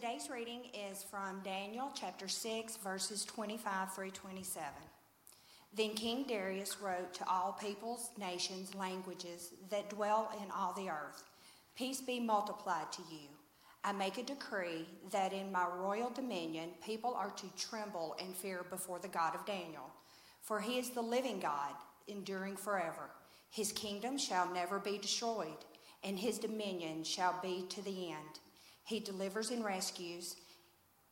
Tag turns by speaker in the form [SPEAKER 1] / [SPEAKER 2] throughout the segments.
[SPEAKER 1] Today's reading is from Daniel chapter 6, verses 25 through 27. Then King Darius wrote to all peoples, nations, languages that dwell in all the earth Peace be multiplied to you. I make a decree that in my royal dominion people are to tremble and fear before the God of Daniel. For he is the living God, enduring forever. His kingdom shall never be destroyed, and his dominion shall be to the end. He delivers and rescues.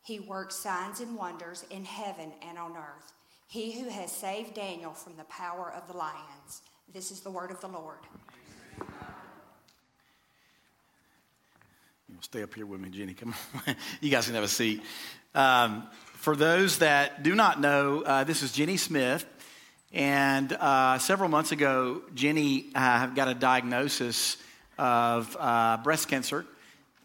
[SPEAKER 1] He works signs and wonders in heaven and on earth. He who has saved Daniel from the power of the lions. This is the word of the Lord.
[SPEAKER 2] Stay up here with me, Jenny. Come on. you guys can have a seat. Um, for those that do not know, uh, this is Jenny Smith. And uh, several months ago, Jenny uh, got a diagnosis of uh, breast cancer.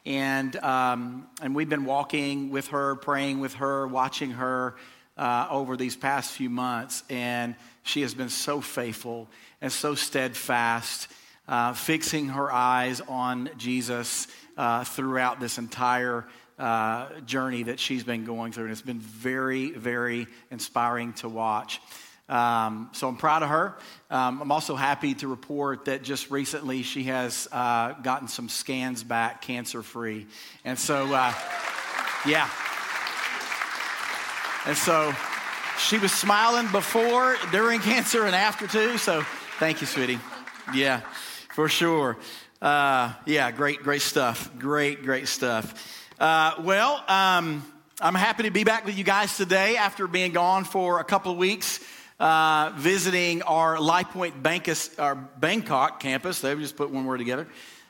[SPEAKER 2] And, um, and we've been walking with her, praying with her, watching her uh, over these past few months. And she has been so faithful and so steadfast, uh, fixing her eyes on Jesus uh, throughout this entire uh, journey that she's been going through. And it's been very, very inspiring to watch. Um, so I'm proud of her. Um, I'm also happy to report that just recently she has uh, gotten some scans back cancer free. And so, uh, yeah. And so she was smiling before, during cancer, and after too. So thank you, sweetie. Yeah, for sure. Uh, yeah, great, great stuff. Great, great stuff. Uh, well, um, I'm happy to be back with you guys today after being gone for a couple of weeks uh, visiting our LifePoint Bankis, our Bangkok campus. They just put one word together.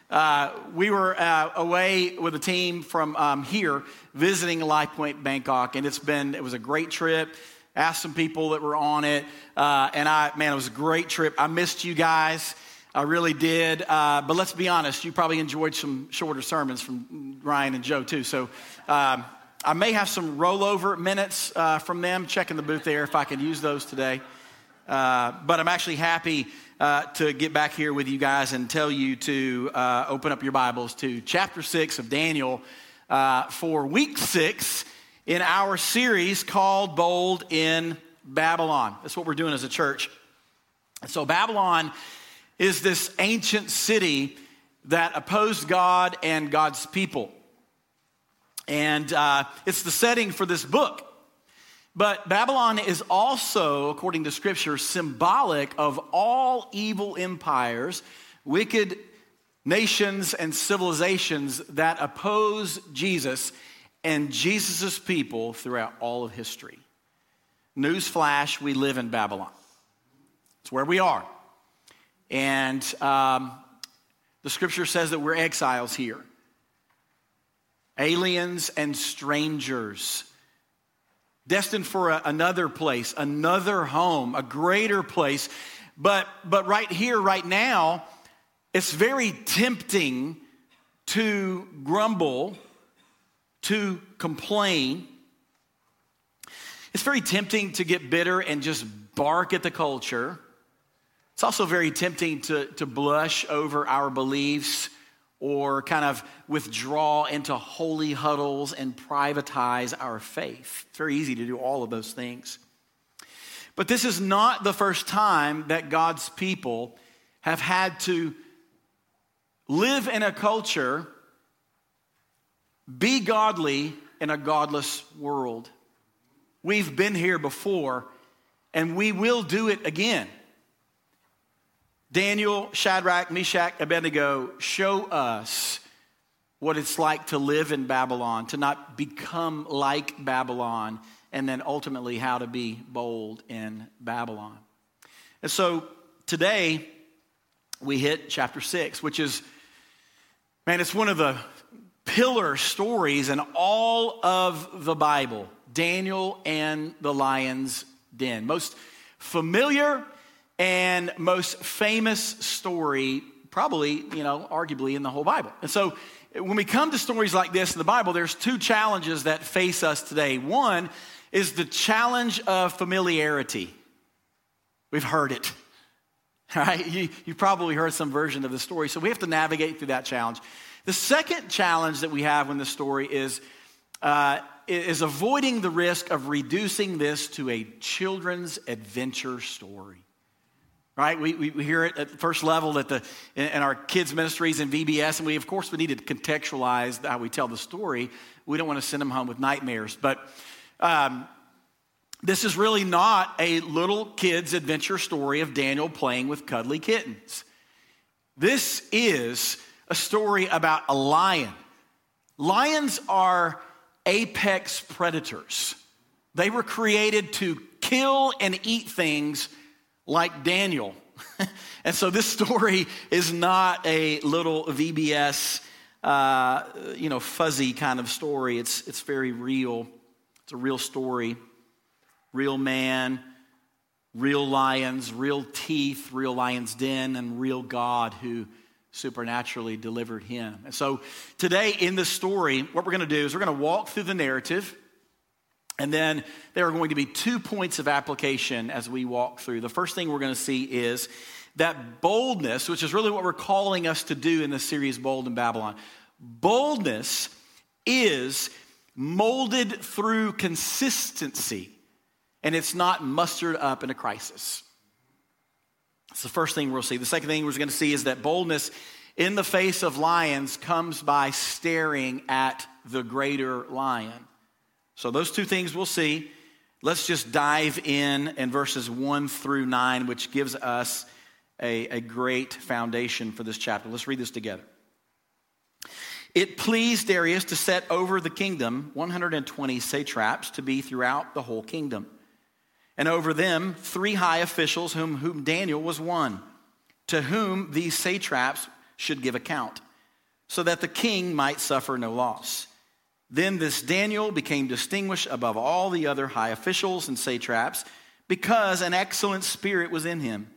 [SPEAKER 2] Uh, we were uh, away with a team from um, here visiting LifePoint Bangkok, and it's been it was a great trip. Asked some people that were on it, uh, and I man, it was a great trip. I missed you guys. I really did. Uh, but let's be honest, you probably enjoyed some shorter sermons from Ryan and Joe too. So um, I may have some rollover minutes uh, from them. Checking the booth there if I can use those today. Uh, but I'm actually happy uh, to get back here with you guys and tell you to uh, open up your Bibles to chapter six of Daniel uh, for week six in our series called Bold in Babylon. That's what we're doing as a church. So, Babylon is this ancient city that opposed God and God's people. And uh, it's the setting for this book. But Babylon is also, according to scripture, symbolic of all evil empires, wicked nations, and civilizations that oppose Jesus and Jesus' people throughout all of history. Newsflash, we live in Babylon. It's where we are. And um, the scripture says that we're exiles here aliens and strangers, destined for a, another place, another home, a greater place. But, but right here, right now, it's very tempting to grumble, to complain. It's very tempting to get bitter and just bark at the culture. It's also very tempting to, to blush over our beliefs or kind of withdraw into holy huddles and privatize our faith. It's very easy to do all of those things. But this is not the first time that God's people have had to live in a culture, be godly in a godless world. We've been here before, and we will do it again. Daniel, Shadrach, Meshach, Abednego show us what it's like to live in Babylon, to not become like Babylon, and then ultimately how to be bold in Babylon. And so today we hit chapter six, which is, man, it's one of the pillar stories in all of the Bible Daniel and the lion's den. Most familiar and most famous story, probably, you know, arguably in the whole Bible. And so when we come to stories like this in the Bible, there's two challenges that face us today. One is the challenge of familiarity. We've heard it, right? You, you probably heard some version of the story. So we have to navigate through that challenge. The second challenge that we have in the story is uh, is avoiding the risk of reducing this to a children's adventure story. Right? We, we hear it at the first level at the, in, in our kids' ministries and VBS, and we, of course, we need to contextualize how we tell the story. We don't want to send them home with nightmares. But um, this is really not a little kid's adventure story of Daniel playing with cuddly kittens. This is a story about a lion. Lions are apex predators. They were created to kill and eat things like Daniel. and so this story is not a little VBS, uh, you know, fuzzy kind of story. It's, it's very real. It's a real story. Real man, real lions, real teeth, real lion's den, and real God who supernaturally delivered him. And so today in this story, what we're going to do is we're going to walk through the narrative. And then there are going to be two points of application as we walk through. The first thing we're going to see is that boldness, which is really what we're calling us to do in this series, Bold in Babylon. Boldness is molded through consistency, and it's not mustered up in a crisis. It's the first thing we'll see. The second thing we're going to see is that boldness in the face of lions comes by staring at the greater lion. So, those two things we'll see. Let's just dive in in verses 1 through 9, which gives us a, a great foundation for this chapter. Let's read this together. It pleased Darius to set over the kingdom 120 satraps to be throughout the whole kingdom and over them three high officials, whom, whom Daniel was one, to whom these satraps should give account, so that the king might suffer no loss. Then this Daniel became distinguished above all the other high officials and satraps because an excellent spirit was in him.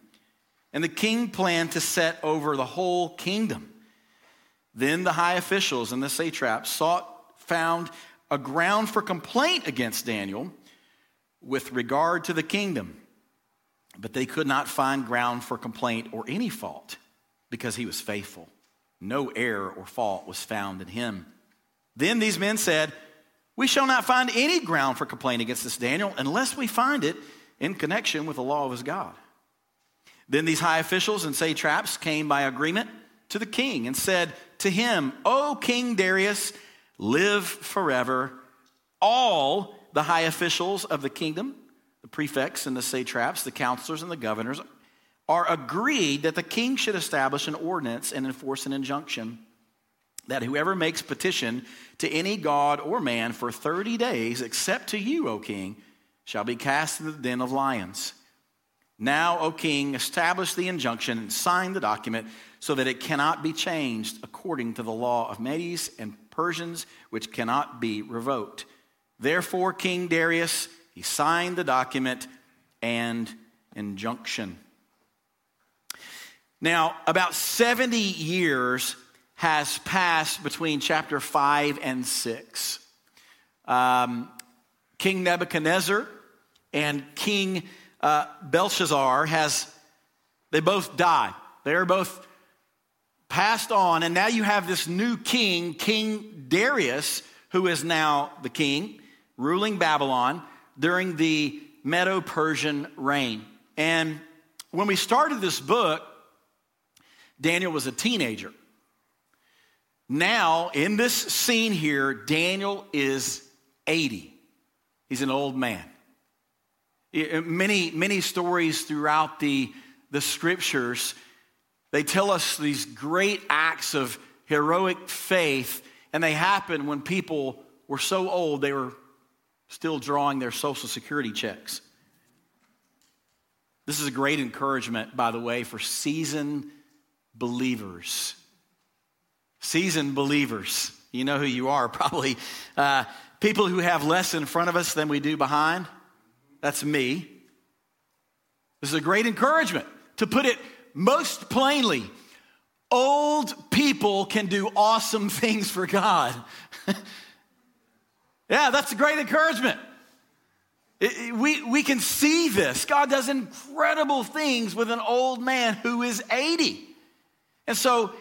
[SPEAKER 2] And the king planned to set over the whole kingdom. Then the high officials and the satraps sought, found a ground for complaint against Daniel with regard to the kingdom. But they could not find ground for complaint or any fault because he was faithful. No error or fault was found in him. Then these men said, We shall not find any ground for complaint against this Daniel unless we find it in connection with the law of his God. Then these high officials and satraps came by agreement to the king and said to him, O King Darius, live forever. All the high officials of the kingdom, the prefects and the satraps, the counselors and the governors, are agreed that the king should establish an ordinance and enforce an injunction that whoever makes petition to any god or man for 30 days, except to you, O king, shall be cast into the den of lions. Now, O king, establish the injunction and sign the document so that it cannot be changed according to the law of Medes and Persians, which cannot be revoked. Therefore, King Darius, he signed the document and injunction. Now, about 70 years has passed between chapter 5 and 6. Um, King Nebuchadnezzar and King uh, Belshazzar has, they both die. They are both passed on, and now you have this new king, King Darius, who is now the king ruling Babylon during the Medo Persian reign. And when we started this book, Daniel was a teenager. Now, in this scene here, Daniel is 80. He's an old man. Uh, many, many stories throughout the, the scriptures, they tell us these great acts of heroic faith, and they happen when people were so old they were still drawing their Social Security checks. This is a great encouragement, by the way, for seasoned believers. Seasoned believers. You know who you are, probably. Uh, people who have less in front of us than we do behind. That's me. This is a great encouragement. To put it most plainly, old people can do awesome things for God. Yeah, that's a great encouragement. It, it, we, we can see this. God does incredible things with an old man who is 80. And so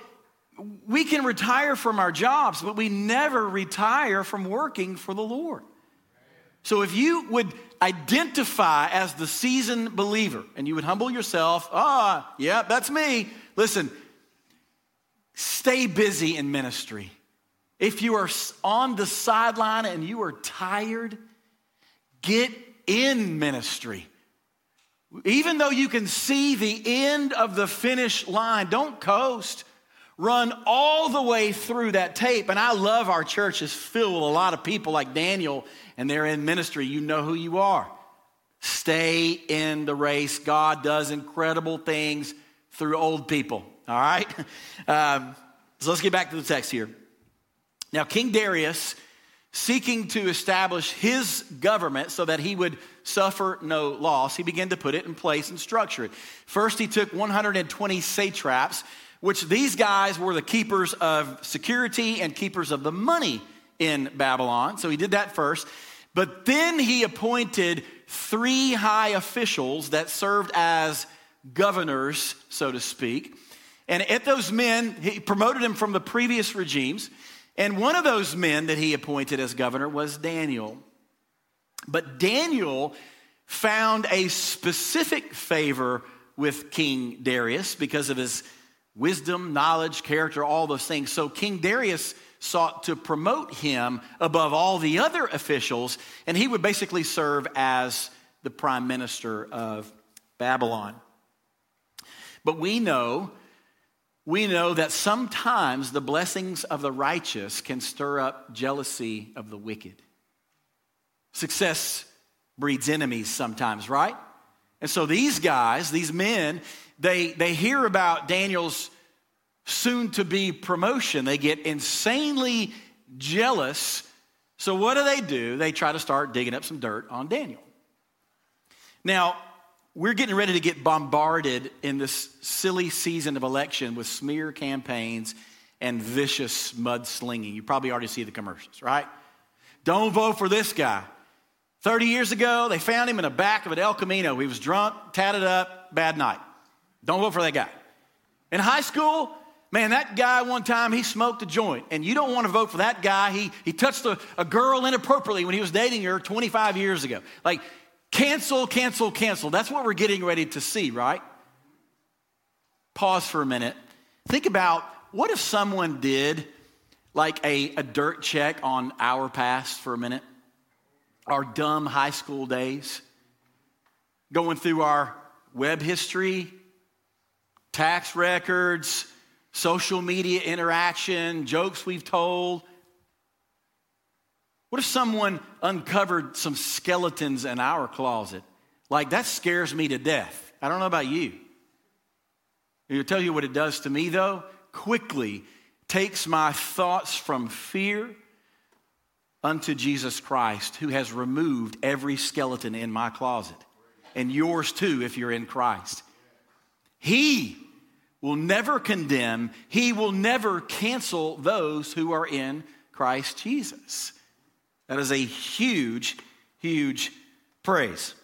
[SPEAKER 2] we can retire from our jobs, but we never retire from working for the Lord. So if you would identify as the seasoned believer and you would humble yourself, ah, yeah, that's me. Listen, stay busy in ministry. If you are on the sideline and you are tired, get in ministry. Even though you can see the end of the finish line, don't coast. Run all the way through that tape. And I love our church is filled with a lot of people like Daniel, and they're in ministry. You know who you are. Stay in the race. God does incredible things through old people. All right? Um, so let's get back to the text here. Now, King Darius, seeking to establish his government so that he would suffer no loss, he began to put it in place and structure it. First, he took 120 satraps, which these guys were the keepers of security and keepers of the money in Babylon. So he did that first. But then he appointed three high officials that served as governors, so to speak. And at those men, he promoted them from the previous regimes. And one of those men that he appointed as governor was Daniel. But Daniel found a specific favor with King Darius because of his wisdom, knowledge, character, all those things. So King Darius sought to promote him above all the other officials, and he would basically serve as the prime minister of Babylon. But we know we know that sometimes the blessings of the righteous can stir up jealousy of the wicked. Success breeds enemies sometimes, right? And so these guys, these men, they, they hear about Daniel's soon to be promotion. They get insanely jealous. So what do they do? They try to start digging up some dirt on Daniel. Now, we're getting ready to get bombarded in this silly season of election with smear campaigns and vicious mudslinging. You probably already see the commercials, right? Don't vote for this guy. 30 years ago, they found him in the back of an El Camino. He was drunk, tatted up, bad night. Don't vote for that guy. In high school, man, that guy one time, he smoked a joint, and you don't want to vote for that guy. He, he touched a, a girl inappropriately when he was dating her 25 years ago. Like, Cancel, cancel, cancel. That's what we're getting ready to see, right? Pause for a minute. Think about what if someone did like a, a dirt check on our past for a minute? Our dumb high school days, going through our web history, tax records, social media interaction, jokes we've told, what if someone uncovered some skeletons in our closet? Like, that scares me to death. I don't know about you. I'll tell you what it does to me, though. Quickly takes my thoughts from fear unto Jesus Christ, who has removed every skeleton in my closet, and yours too, if you're in Christ. He will never condemn, He will never cancel those who are in Christ Jesus. That is a huge, huge praise.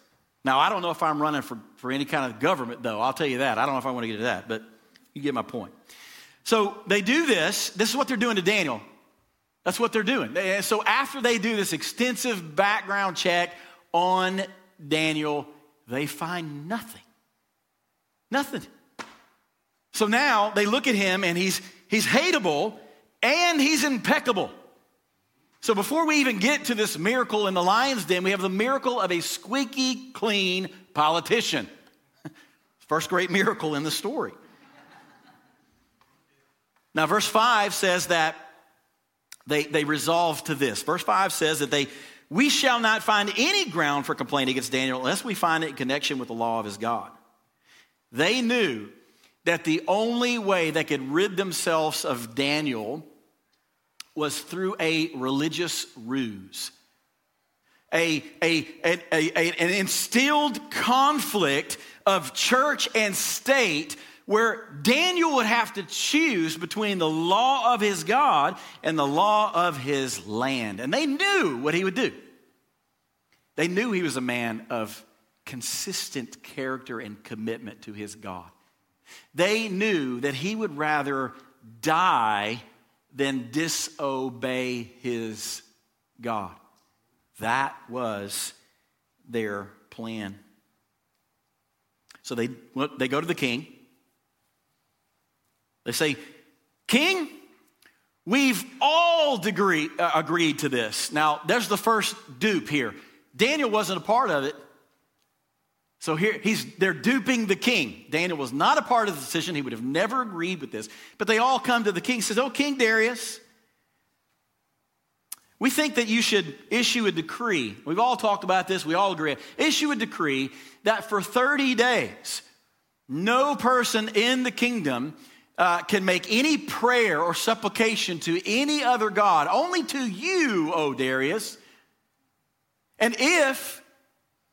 [SPEAKER 2] Now, I don't know if I'm running for, for any kind of government, though. I'll tell you that. I don't know if I want to get to that, but you get my point. So they do this. This is what they're doing to Daniel. That's what they're doing. So after they do this extensive background check on Daniel, they find nothing. Nothing. So now they look at him and he's, he's hateable and he's impeccable. So before we even get to this miracle in the lion's den, we have the miracle of a squeaky clean politician. First great miracle in the story. Now, verse 5 says that they, they resolved to this. Verse 5 says that they, we shall not find any ground for complaint against Daniel unless we find it in connection with the law of his God. They knew that the only way they could rid themselves of Daniel was through a religious ruse. A, a, a, a, an instilled conflict of church and state where Daniel would have to choose between the law of his God and the law of his land. And they knew what he would do. They knew he was a man of consistent character and commitment to his God. They knew that he would rather die than disobey his God. That was their plan. So they, they go to the king. They say, King, we've all degree, uh, agreed to this. Now, there's the first dupe here. Daniel wasn't a part of it. So here he's they're duping the king. Daniel was not a part of the decision. He would have never agreed with this. But they all come to the king. Says, Oh, King Darius, we think that you should issue a decree. We've all talked about this, we all agree. Issue a decree that for 30 days, no person in the kingdom uh, can make any prayer or supplication to any other God, only to you, O Darius. And if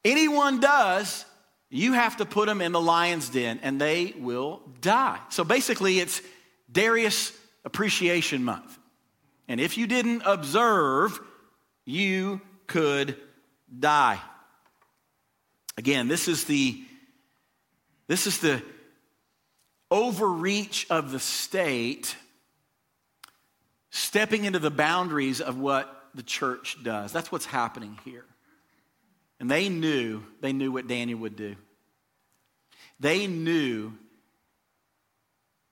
[SPEAKER 2] anyone does, you have to put them in the lion's den and they will die. So basically, it's Darius Appreciation Month. And if you didn't observe, you could die. Again, this is the this is the overreach of the state stepping into the boundaries of what the church does. That's what's happening here. And they knew, they knew what Daniel would do. They knew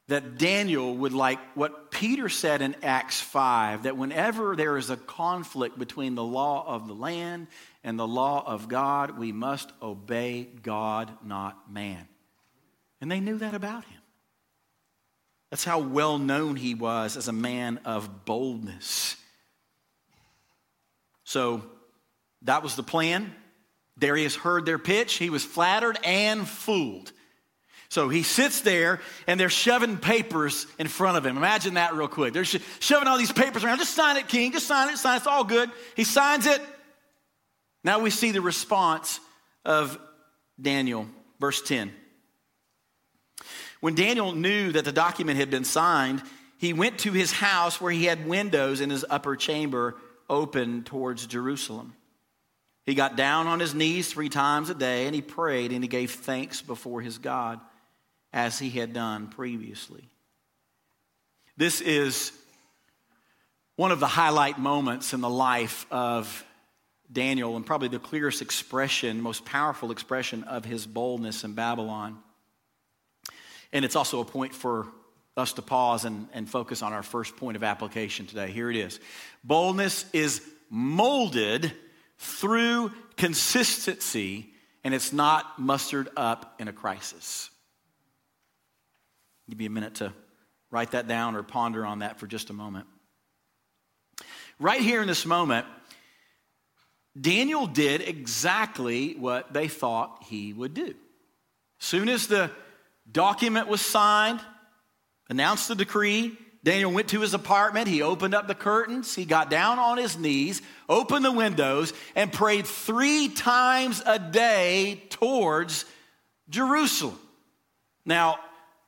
[SPEAKER 2] that Daniel would like what Peter said in Acts 5 that whenever there is a conflict between the law of the land and the law of God, we must obey God, not man. And they knew that about him. That's how well known he was as a man of boldness. So that was the plan. Darius heard their pitch. He was flattered and fooled. So he sits there and they're shoving papers in front of him. Imagine that real quick. They're shoving all these papers around. Just sign it, King. Just sign it. Sign it. It's all good. He signs it. Now we see the response of Daniel, verse 10. When Daniel knew that the document had been signed, he went to his house where he had windows in his upper chamber open towards Jerusalem. He got down on his knees three times a day and he prayed and he gave thanks before his God as he had done previously. This is one of the highlight moments in the life of Daniel, and probably the clearest expression, most powerful expression of his boldness in Babylon. And it's also a point for us to pause and, and focus on our first point of application today. Here it is Boldness is molded through consistency, and it's not mustered up in a crisis. Give you a minute to write that down or ponder on that for just a moment. Right here in this moment, Daniel did exactly what they thought he would do. Soon as the document was signed, announced the decree, Daniel went to his apartment. He opened up the curtains. He got down on his knees, opened the windows, and prayed three times a day towards Jerusalem. Now,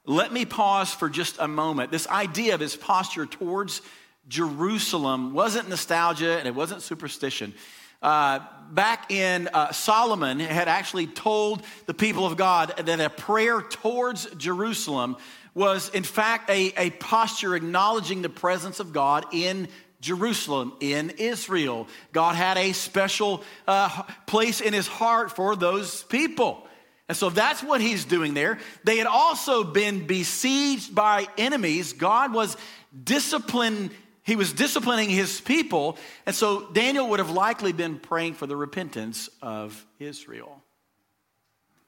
[SPEAKER 2] let me pause for just a moment. This idea of his posture towards Jerusalem wasn't nostalgia and it wasn't superstition. Uh, back in uh, Solomon had actually told the people of God that a prayer towards Jerusalem was, in fact, a, a posture acknowledging the presence of God in Jerusalem, in Israel. God had a special uh, place in his heart for those people. And so that's what he's doing there. They had also been besieged by enemies. God was disciplined, he was disciplining his people. And so Daniel would have likely been praying for the repentance of Israel.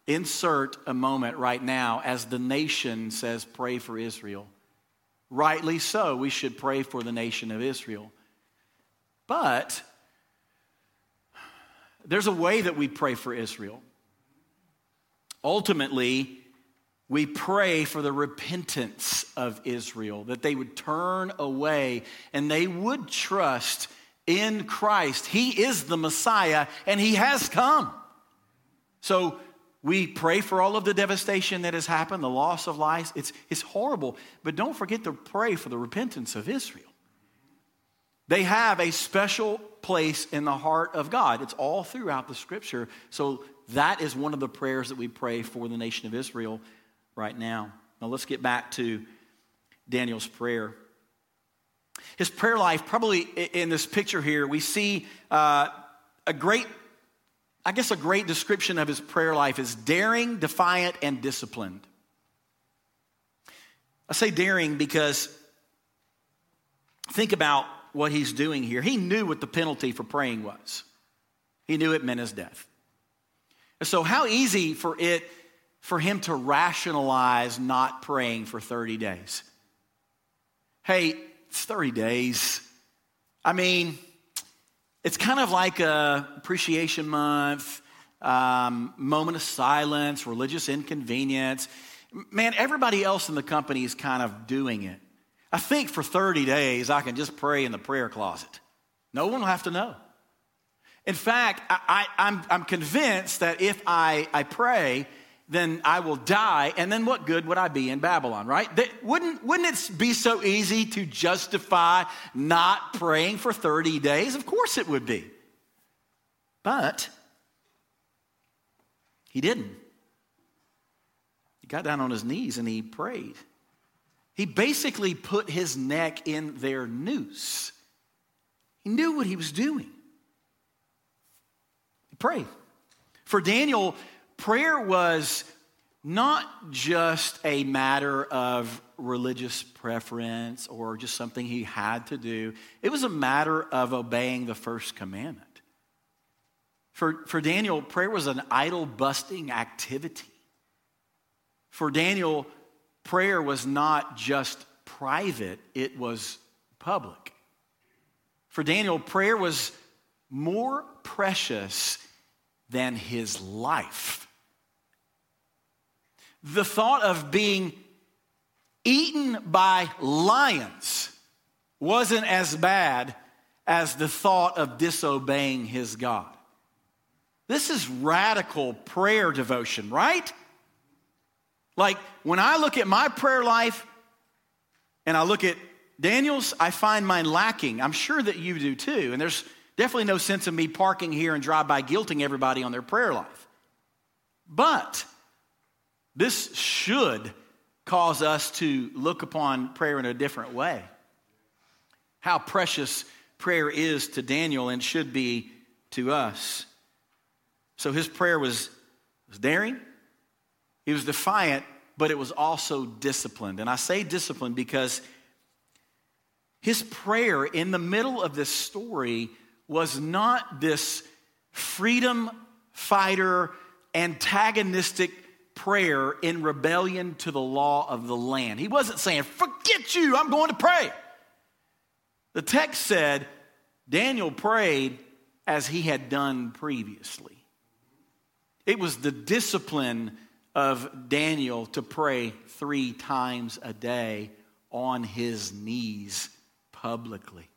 [SPEAKER 2] Insert a moment right now as the nation says, Pray for Israel. Rightly so, we should pray for the nation of Israel. But there's a way that we pray for Israel. Ultimately, we pray for the repentance of Israel, that they would turn away and they would trust in Christ. He is the Messiah and He has come. So we pray for all of the devastation that has happened, the loss of lives. It's, it's horrible. But don't forget to pray for the repentance of Israel. They have a special place in the heart of God. It's all throughout the scripture. So that is one of the prayers that we pray for the nation of Israel right now. Now let's get back to Daniel's prayer. His prayer life, probably in this picture here, we see uh, a great, I guess, a great description of his prayer life is daring, defiant, and disciplined. I say daring because think about what he's doing here. He knew what the penalty for praying was, he knew it meant his death. And so, how easy for it for him to rationalize not praying for 30 days? Hey, it's 30 days. I mean, it's kind of like a appreciation month, um, moment of silence, religious inconvenience. Man, everybody else in the company is kind of doing it. I think for 30 days, I can just pray in the prayer closet. No one will have to know. In fact, I, am convinced that if I, I pray, then I will die, and then what good would I be in Babylon, right? That, wouldn't, wouldn't it be so easy to justify not praying for 30 days? Of course it would be. But he didn't. He got down on his knees and he prayed. He basically put his neck in their noose. He knew what he was doing. He prayed. For Daniel, prayer was not just a matter of religious preference or just something he had to do, it was a matter of obeying the first commandment. For, for Daniel, prayer was an idol busting activity. For Daniel, prayer was not just private, it was public. For Daniel, prayer was more precious than his life. The thought of being eaten by lions wasn't as bad as the thought of disobeying his God. This is radical prayer devotion, right? Like when I look at my prayer life and I look at Daniel's, I find mine lacking. I'm sure that you do too. And there's definitely no sense of me parking here and drive by guilting everybody on their prayer life. But this should cause us to look upon prayer in a different way. How precious prayer is to Daniel and should be to us. So his prayer was, was daring, he was defiant, but it was also disciplined. And I say disciplined because his prayer in the middle of this story was not this freedom fighter, antagonistic prayer in rebellion to the law of the land. He wasn't saying, Forget you, I'm going to pray. The text said Daniel prayed as he had done previously. It was the discipline of Daniel to pray three times a day on his knees publicly.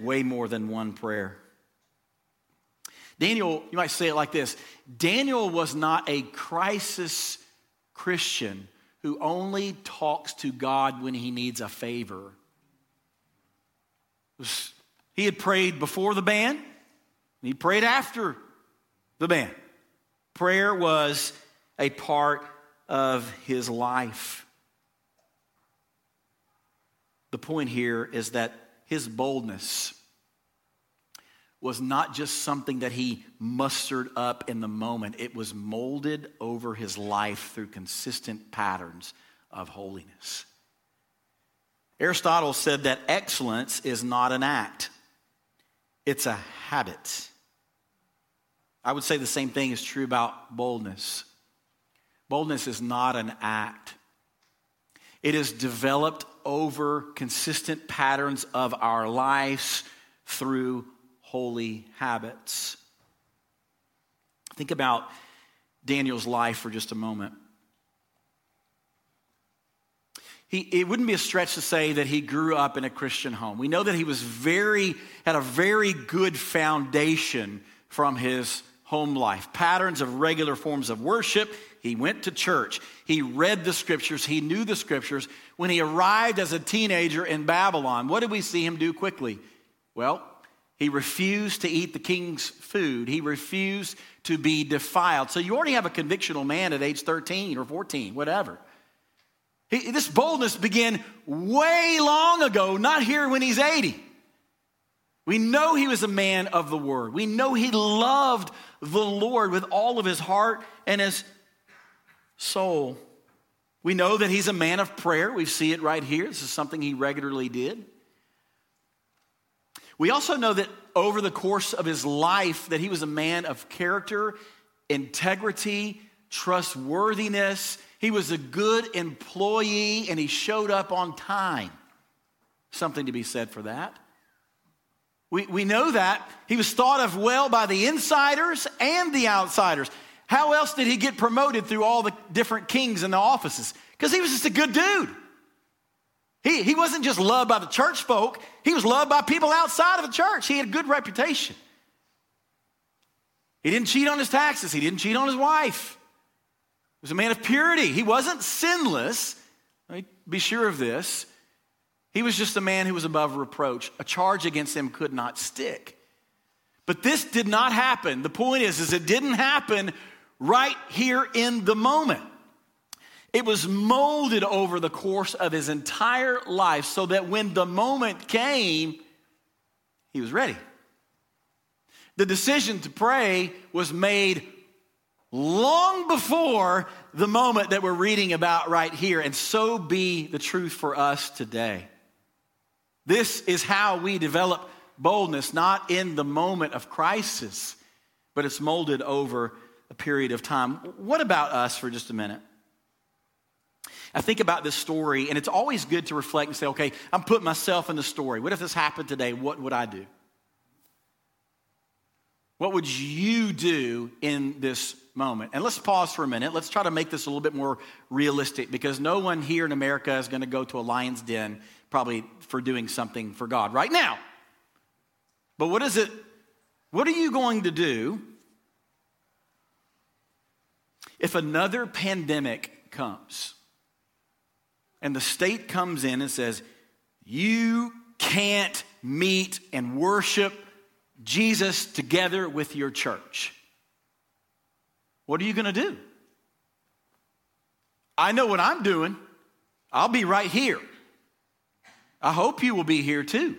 [SPEAKER 2] Way more than one prayer. Daniel, you might say it like this Daniel was not a crisis Christian who only talks to God when he needs a favor. He had prayed before the ban, he prayed after the ban. Prayer was a part of his life. The point here is that his boldness was not just something that he mustered up in the moment, it was molded over his life through consistent patterns of holiness. Aristotle said that excellence is not an act, it's a habit. I would say the same thing is true about boldness. Boldness is not an act, it is developed over consistent patterns of our lives through holy habits. Think about Daniel's life for just a moment. He, it wouldn't be a stretch to say that he grew up in a Christian home. We know that he was very, had a very good foundation from his home life, patterns of regular forms of worship. He went to church. He read the scriptures. He knew the scriptures. When he arrived as a teenager in Babylon, what did we see him do quickly? Well, he refused to eat the king's food. He refused to be defiled. So you already have a convictional man at age 13 or 14, whatever. He, this boldness began way long ago, not here when he's 80. We know he was a man of the word. We know he loved the Lord with all of his heart and his soul. We know that he's a man of prayer. We see it right here. This is something he regularly did. We also know that over the course of his life that he was a man of character, integrity, trustworthiness, he was a good employee and he showed up on time. Something to be said for that. We, we know that he was thought of well by the insiders and the outsiders. How else did he get promoted through all the different kings and the offices? Because he was just a good dude. He, he wasn't just loved by the church folk, he was loved by people outside of the church. He had a good reputation. He didn't cheat on his taxes, he didn't cheat on his wife He was a man of purity. He wasn't sinless. Be sure of this. He was just a man who was above reproach. A charge against him could not stick. But this did not happen. The point is, is it didn't happen right here in the moment. It was molded over the course of his entire life so that when the moment came, he was ready. The decision to pray was made long before the moment that we're reading about right here, and so be the truth for us today. This is how we develop boldness, not in the moment of crisis, but it's molded over a period of time. What about us for just a minute? I think about this story, and it's always good to reflect and say, okay, I'm putting myself in the story. What if this happened today? What would I do? What would you do in this moment. And let's pause for a minute. Let's try to make this a little bit more realistic because no one here in America is going to go to a lion's den probably for doing something for God right now. But what is it? What are you going to do if another pandemic comes and the state comes in and says, you can't meet and worship Jesus together with your church? What are you going to do? I know what I'm doing. I'll be right here. I hope you will be here too.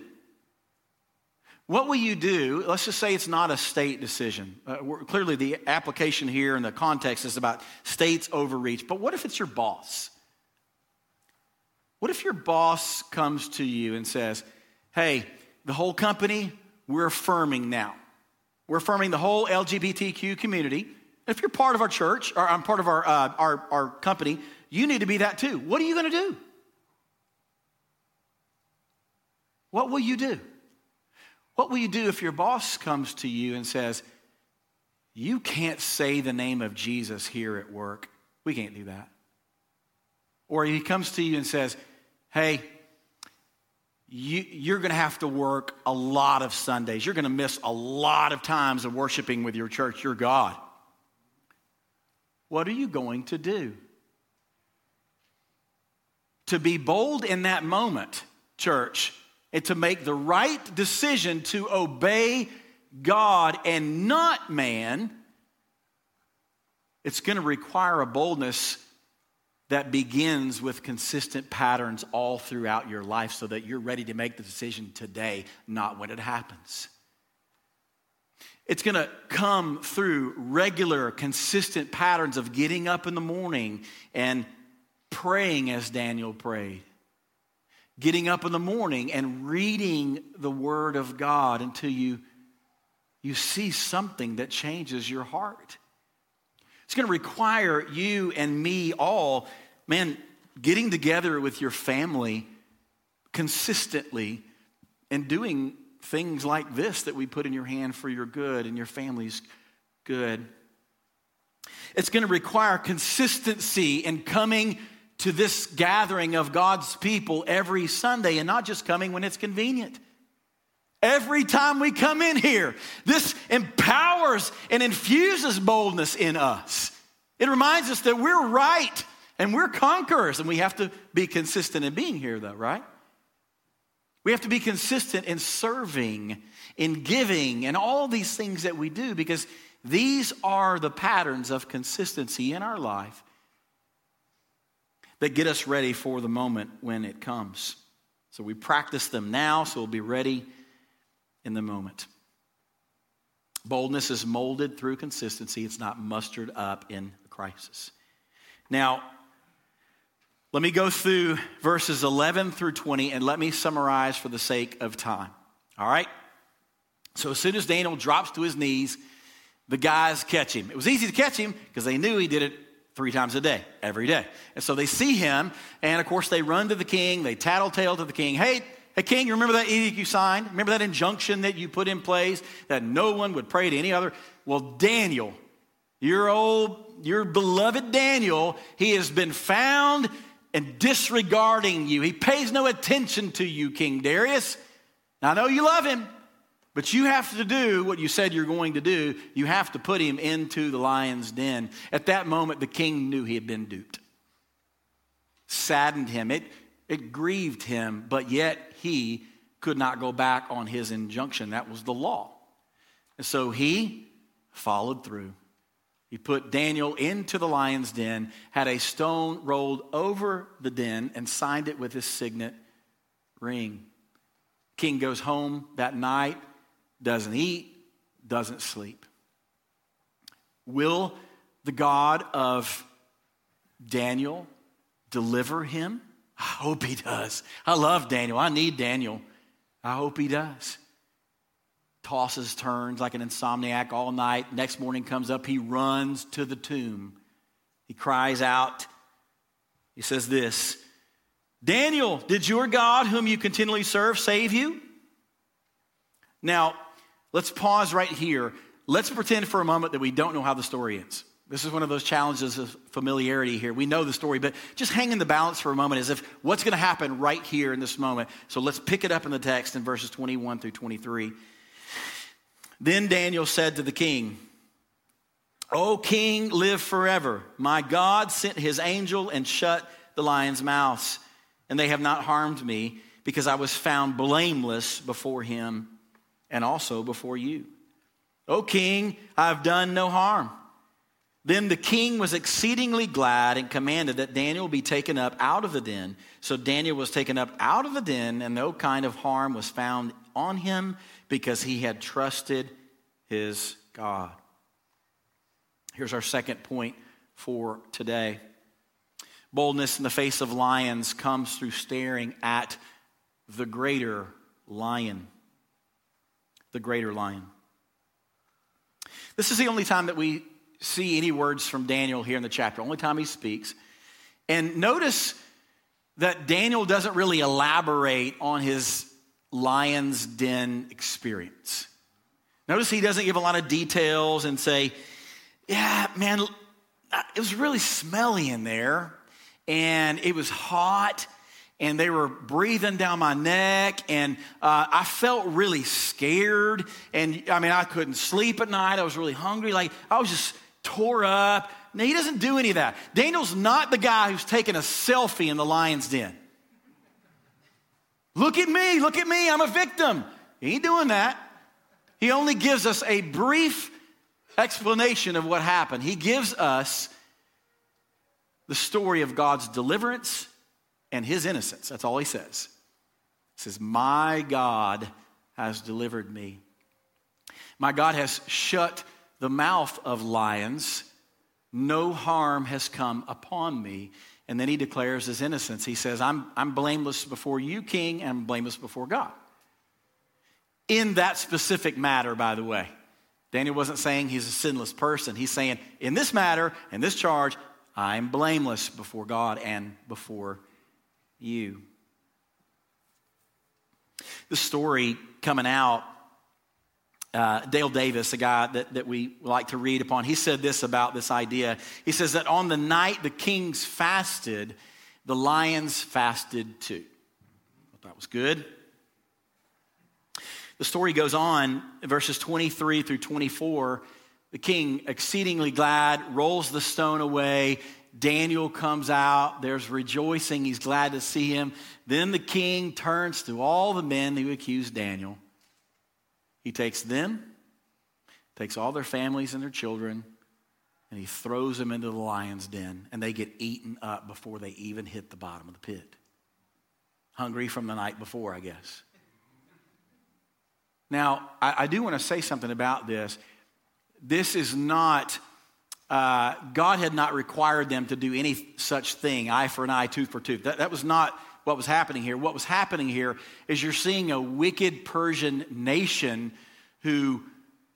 [SPEAKER 2] What will you do? Let's just say it's not a state decision. Uh, clearly, the application here and the context is about states' overreach. But what if it's your boss? What if your boss comes to you and says, Hey, the whole company, we're affirming now. We're affirming the whole LGBTQ community. If you're part of our church, or I'm part of our, uh, our, our company, you need to be that too. What are you going to do? What will you do? What will you do if your boss comes to you and says, You can't say the name of Jesus here at work? We can't do that. Or he comes to you and says, Hey, you, are going to have to work a lot of Sundays. You're going to miss a lot of times of worshiping with your church, your God. What are you going to do? To be bold in that moment, church, and to make the right decision to obey God and not man, it's going to require a boldness that begins with consistent patterns all throughout your life so that you're ready to make the decision today, not when it happens. It's going to come through regular, consistent patterns of getting up in the morning and praying as Daniel prayed. Getting up in the morning and reading the Word of God until you, you see something that changes your heart. It's going to require you and me all, man, getting together with your family consistently and doing things like this that we put in your hand for your good and your family's good. It's going to require consistency in coming to this gathering of God's people every Sunday and not just coming when it's convenient. Every time we come in here, this empowers and infuses boldness in us. It reminds us that we're right and we're conquerors, and we have to be consistent in being here, though, right? We have to be consistent in serving, in giving, and all these things that we do because these are the patterns of consistency in our life that get us ready for the moment when it comes. So we practice them now, so we'll be ready in the moment. Boldness is molded through consistency, it's not mustered up in a crisis. Now, let me go through verses 11 through 20 and let me summarize for the sake of time. All right? So, as soon as Daniel drops to his knees, the guys catch him. It was easy to catch him because they knew he did it three times a day, every day. And so they see him, and of course, they run to the king, they tattletale to the king. Hey, hey, king, you remember that edict you signed? Remember that injunction that you put in place that no one would pray to any other? Well, Daniel, your old, your beloved Daniel, he has been found and disregarding you. He pays no attention to you, King Darius. Now, I know you love him, but you have to do what you said you're going to do. You have to put him into the lion's den. At that moment, the king knew he had been duped. Saddened him. It, it grieved him, but yet he could not go back on his injunction. That was the law. And so he followed through. He put Daniel into the lion's den, had a stone rolled over the den, and signed it with his signet ring. King goes home that night, doesn't eat, doesn't sleep. Will the God of Daniel deliver him? I hope he does. I love Daniel. I need Daniel. I hope he does tosses, turns like an insomniac all night. Next morning comes up, he runs to the tomb. He cries out. He says this Daniel, did your God, whom you continually serve, save you? Now, let's pause right here. Let's pretend for a moment that we don't know how the story ends. This is one of those challenges of familiarity here. We know the story, but just hang in the balance for a moment as if what's going to happen right here in this moment. So let's pick it up in the text in verses 21 through 23. Then Daniel said to the king, O king, live forever. My God sent his angel and shut the lions' mouths, and they have not harmed me, because I was found blameless before him and also before you. O king, I've done no harm. Then the king was exceedingly glad and commanded that Daniel be taken up out of the den. So Daniel was taken up out of the den, and no kind of harm was found on him because he had trusted his God. Here's our second point for today boldness in the face of lions comes through staring at the greater lion. The greater lion. This is the only time that we see any words from Daniel here in the chapter, only time he speaks. And notice that Daniel doesn't really elaborate on his lion's den experience. Notice he doesn't give a lot of details and say, yeah, man, it was really smelly in there and it was hot and they were breathing down my neck and uh, i felt really scared and i mean i couldn't sleep at night i was really hungry like i was just tore up now he doesn't do any of that daniel's not the guy who's taking a selfie in the lion's den Look at me, look at me, I'm a victim. He ain't doing that. He only gives us a brief explanation of what happened. He gives us the story of God's deliverance and his innocence. That's all he says. He says, My God has delivered me. My God has shut the mouth of lions. No harm has come upon me. And then he declares his innocence. He says, I'm, I'm blameless before you, king, and I'm blameless before God. In that specific matter, by the way, Daniel wasn't saying he's a sinless person. He's saying, in this matter, in this charge, I'm blameless before God and before you. The story coming out uh, Dale Davis, a guy that, that we like to read upon, he said this about this idea. He says that on the night the kings fasted, the lions fasted too. That was good. The story goes on, verses 23 through 24. The king, exceedingly glad, rolls the stone away. Daniel comes out. There's rejoicing. He's glad to see him. Then the king turns to all the men who accused Daniel he takes them, takes all their families and their children, and he throws them into the lion's den, and they get eaten up before they even hit the bottom of the pit. Hungry from the night before, I guess. Now, I, I do want to say something about this. This is not, uh, God had not required them to do any such thing, eye for an eye, tooth for tooth. That, that was not what was happening here. What was happening here is you're seeing a wicked Persian nation who,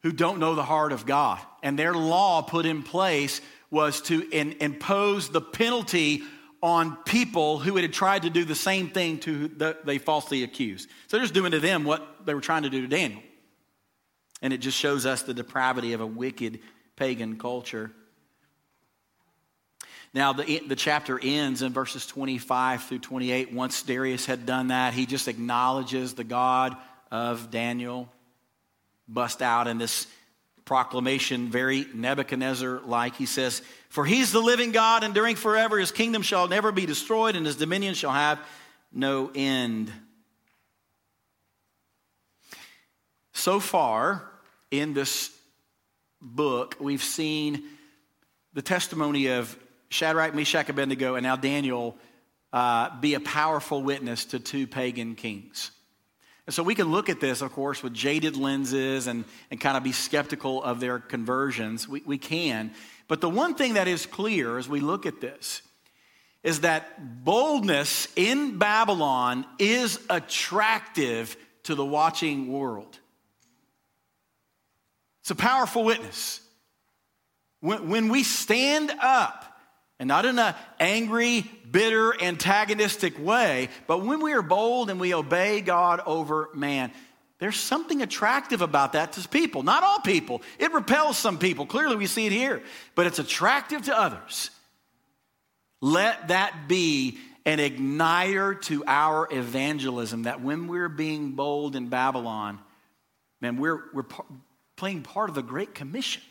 [SPEAKER 2] who don't know the heart of God. And their law put in place was to in, impose the penalty on people who had tried to do the same thing to the, they falsely accused. So they're just doing to them what they were trying to do to Daniel. And it just shows us the depravity of a wicked pagan culture. Now, the, the chapter ends in verses 25 through 28. Once Darius had done that, he just acknowledges the God of Daniel, bust out in this proclamation, very Nebuchadnezzar like. He says, For he's the living God, enduring forever. His kingdom shall never be destroyed, and his dominion shall have no end. So far in this book, we've seen the testimony of Shadrach, Meshach, Abednego, and now Daniel uh, be a powerful witness to two pagan kings. And so we can look at this, of course, with jaded lenses and, and kind of be skeptical of their conversions. We, we can. But the one thing that is clear as we look at this is that boldness in Babylon is attractive to the watching world. It's a powerful witness. When, when we stand up, and not in an angry, bitter, antagonistic way, but when we are bold and we obey God over man, there's something attractive about that to people. Not all people. It repels some people. Clearly, we see it here, but it's attractive to others. Let that be an igniter to our evangelism that when we're being bold in Babylon, man, we're, we're playing part of the Great Commission.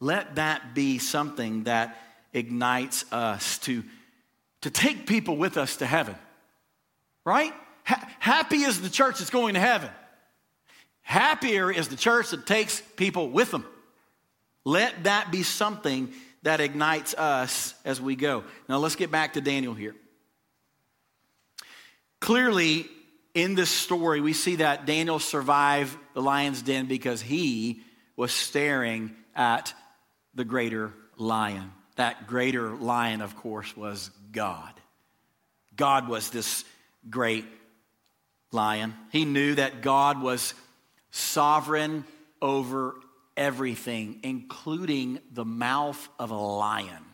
[SPEAKER 2] Let that be something that ignites us to, to take people with us to heaven, right? Ha- happy is the church that's going to heaven. Happier is the church that takes people with them. Let that be something that ignites us as we go. Now let's get back to Daniel here. Clearly, in this story, we see that Daniel survived the lion's den because he was staring at the greater lion. That greater lion, of course, was God. God was this great lion. He knew that God was sovereign over everything, including the mouth of a lion.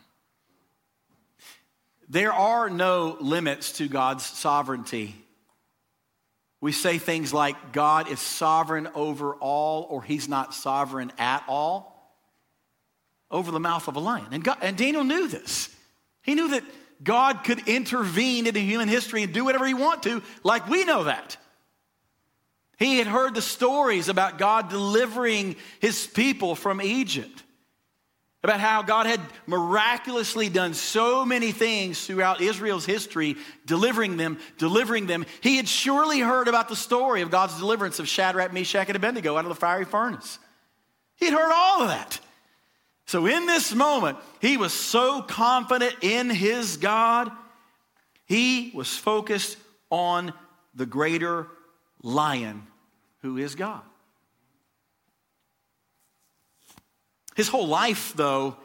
[SPEAKER 2] There are no limits to God's sovereignty. We say things like God is sovereign over all, or he's not sovereign at all over the mouth of a lion. And, God, and Daniel knew this. He knew that God could intervene into human history and do whatever he want to, like we know that. He had heard the stories about God delivering his people from Egypt, about how God had miraculously done so many things throughout Israel's history, delivering them, delivering them. He had surely heard about the story of God's deliverance of Shadrach, Meshach, and Abednego out of the fiery furnace. He had heard all of that. So, in this moment, he was so confident in his God, he was focused on the greater lion who is God. His whole life, though,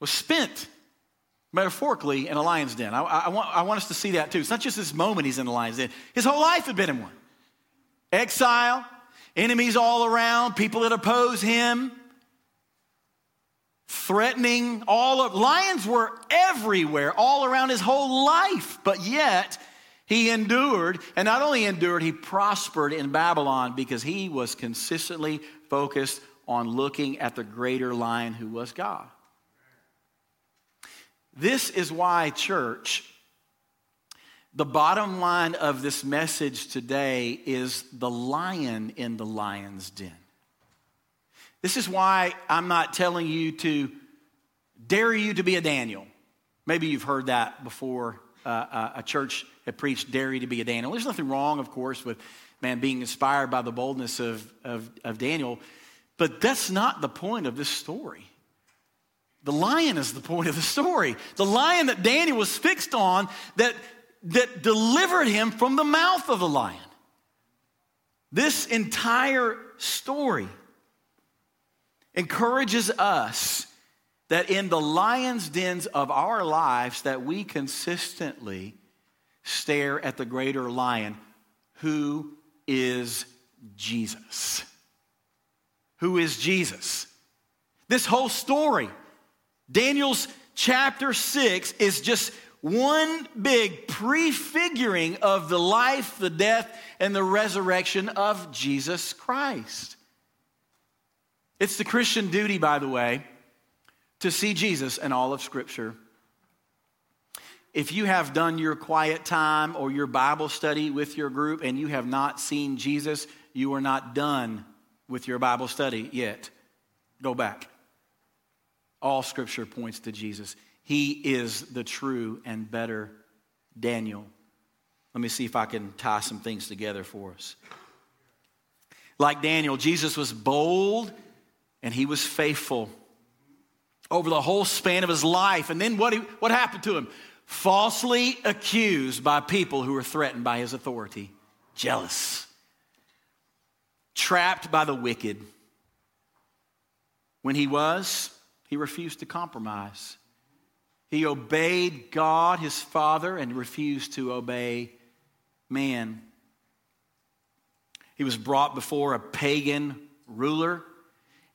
[SPEAKER 2] was spent metaphorically in a lion's den. I, I, want, I want us to see that too. It's not just this moment he's in the lion's den, his whole life had been in one. Exile, enemies all around, people that oppose him threatening all of lions were everywhere all around his whole life but yet he endured and not only endured he prospered in babylon because he was consistently focused on looking at the greater lion who was god. This is why church the bottom line of this message today is the lion in the lion's den this is why I'm not telling you to dare you to be a Daniel. Maybe you've heard that before. Uh, uh, a church had preached, dare you to be a Daniel. There's nothing wrong, of course, with man being inspired by the boldness of, of, of Daniel, but that's not the point of this story. The lion is the point of the story. The lion that Daniel was fixed on that, that delivered him from the mouth of the lion. This entire story encourages us that in the lion's dens of our lives that we consistently stare at the greater lion who is Jesus. Who is Jesus? This whole story, Daniel's chapter 6 is just one big prefiguring of the life, the death, and the resurrection of Jesus Christ. It's the Christian duty, by the way, to see Jesus in all of Scripture. If you have done your quiet time or your Bible study with your group and you have not seen Jesus, you are not done with your Bible study yet. Go back. All Scripture points to Jesus. He is the true and better Daniel. Let me see if I can tie some things together for us. Like Daniel, Jesus was bold and he was faithful over the whole span of his life. And then what, he, what happened to him? Falsely accused by people who were threatened by his authority, jealous, trapped by the wicked. When he was, he refused to compromise. He obeyed God, his Father, and refused to obey man. He was brought before a pagan ruler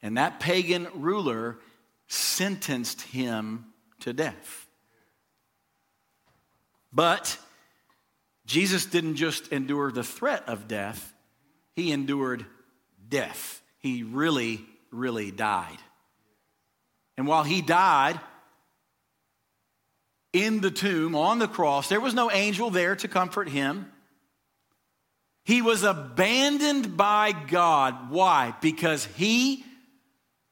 [SPEAKER 2] and that pagan ruler sentenced him to death. But Jesus didn't just endure the threat of death, he endured death. He really, really died. And while he died in the tomb on the cross, there was no angel there to comfort him. He was abandoned by God. Why? Because he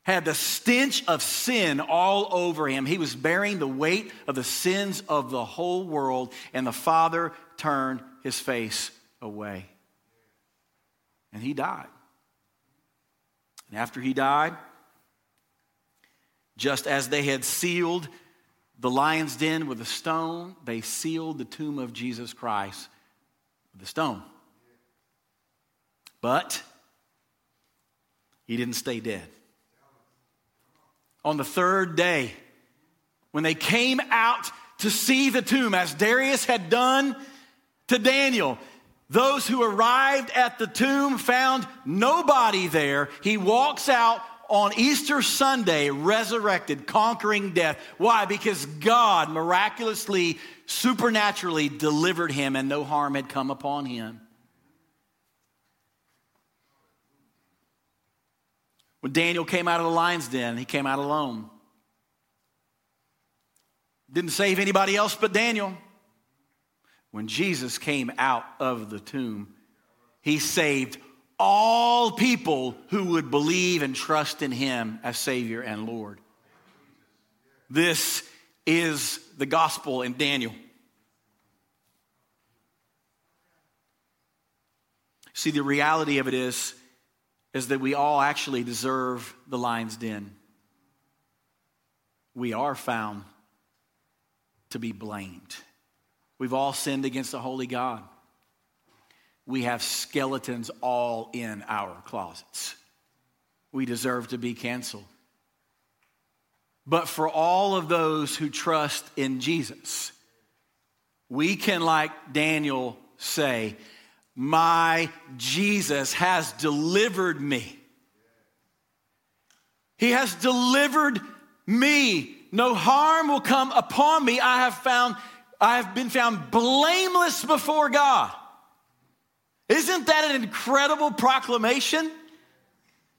[SPEAKER 2] had the stench of sin all over him. He was bearing the weight of the sins of the whole world, and the Father turned his face away. And he died. And after he died, just as they had sealed the lion's den with a stone, they sealed the tomb of Jesus Christ with a stone. But he didn't stay dead on the third day, when they came out to see the tomb, as Darius had done to Daniel, those who arrived at the tomb found nobody there. He walks out on Easter Sunday, resurrected, conquering death. Why? Because God miraculously, supernaturally delivered him, and no harm had come upon him. When Daniel came out of the lion's den, he came out alone. Didn't save anybody else but Daniel. When Jesus came out of the tomb, he saved all people who would believe and trust in him as Savior and Lord. This is the gospel in Daniel. See, the reality of it is is that we all actually deserve the lion's den. We are found to be blamed. We've all sinned against the holy God. We have skeletons all in our closets. We deserve to be canceled. But for all of those who trust in Jesus, we can, like Daniel, say, my Jesus has delivered me. He has delivered me. No harm will come upon me. I have found, I have been found blameless before God. Isn't that an incredible proclamation?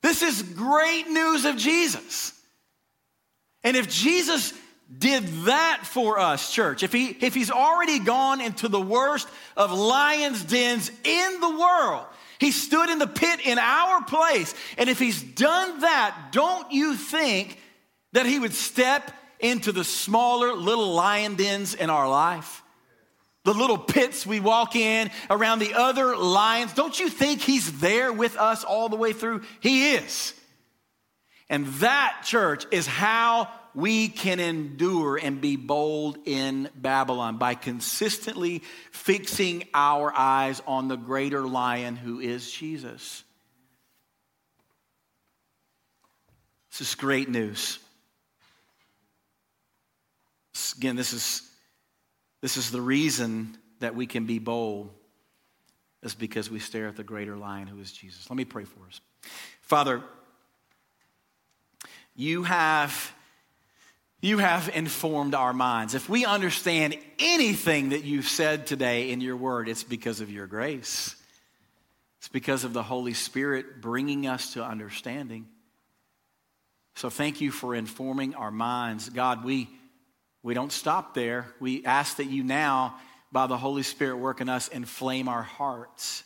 [SPEAKER 2] This is great news of Jesus. And if Jesus did that for us, church, if, he, if he's already gone into the worst of lions' dens in the world, he stood in the pit in our place. And if he's done that, don't you think that he would step into the smaller little lion dens in our life? The little pits we walk in around the other lions. Don't you think he's there with us all the way through? He is. And that, church, is how we can endure and be bold in Babylon by consistently fixing our eyes on the greater lion who is Jesus. This is great news. Again, this is, this is the reason that we can be bold, is because we stare at the greater lion who is Jesus. Let me pray for us. Father, you have you have informed our minds. If we understand anything that you've said today in your word, it's because of your grace. It's because of the Holy Spirit bringing us to understanding. So thank you for informing our minds. God, we, we don't stop there. We ask that you now, by the Holy Spirit working us, inflame our hearts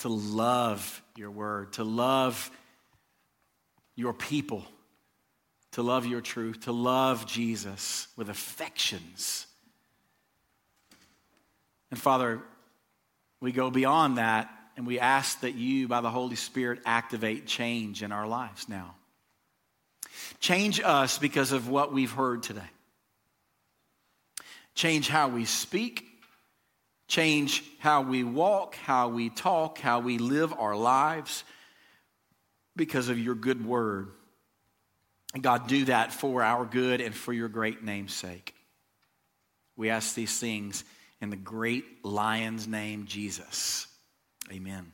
[SPEAKER 2] to love your word, to love your people to love your truth, to love Jesus with affections. And Father, we go beyond that and we ask that you, by the Holy Spirit, activate change in our lives now. Change us because of what we've heard today. Change how we speak, change how we walk, how we talk, how we live our lives because of your good word. God, do that for our good and for your great name's sake. We ask these things in the great lion's name, Jesus. Amen.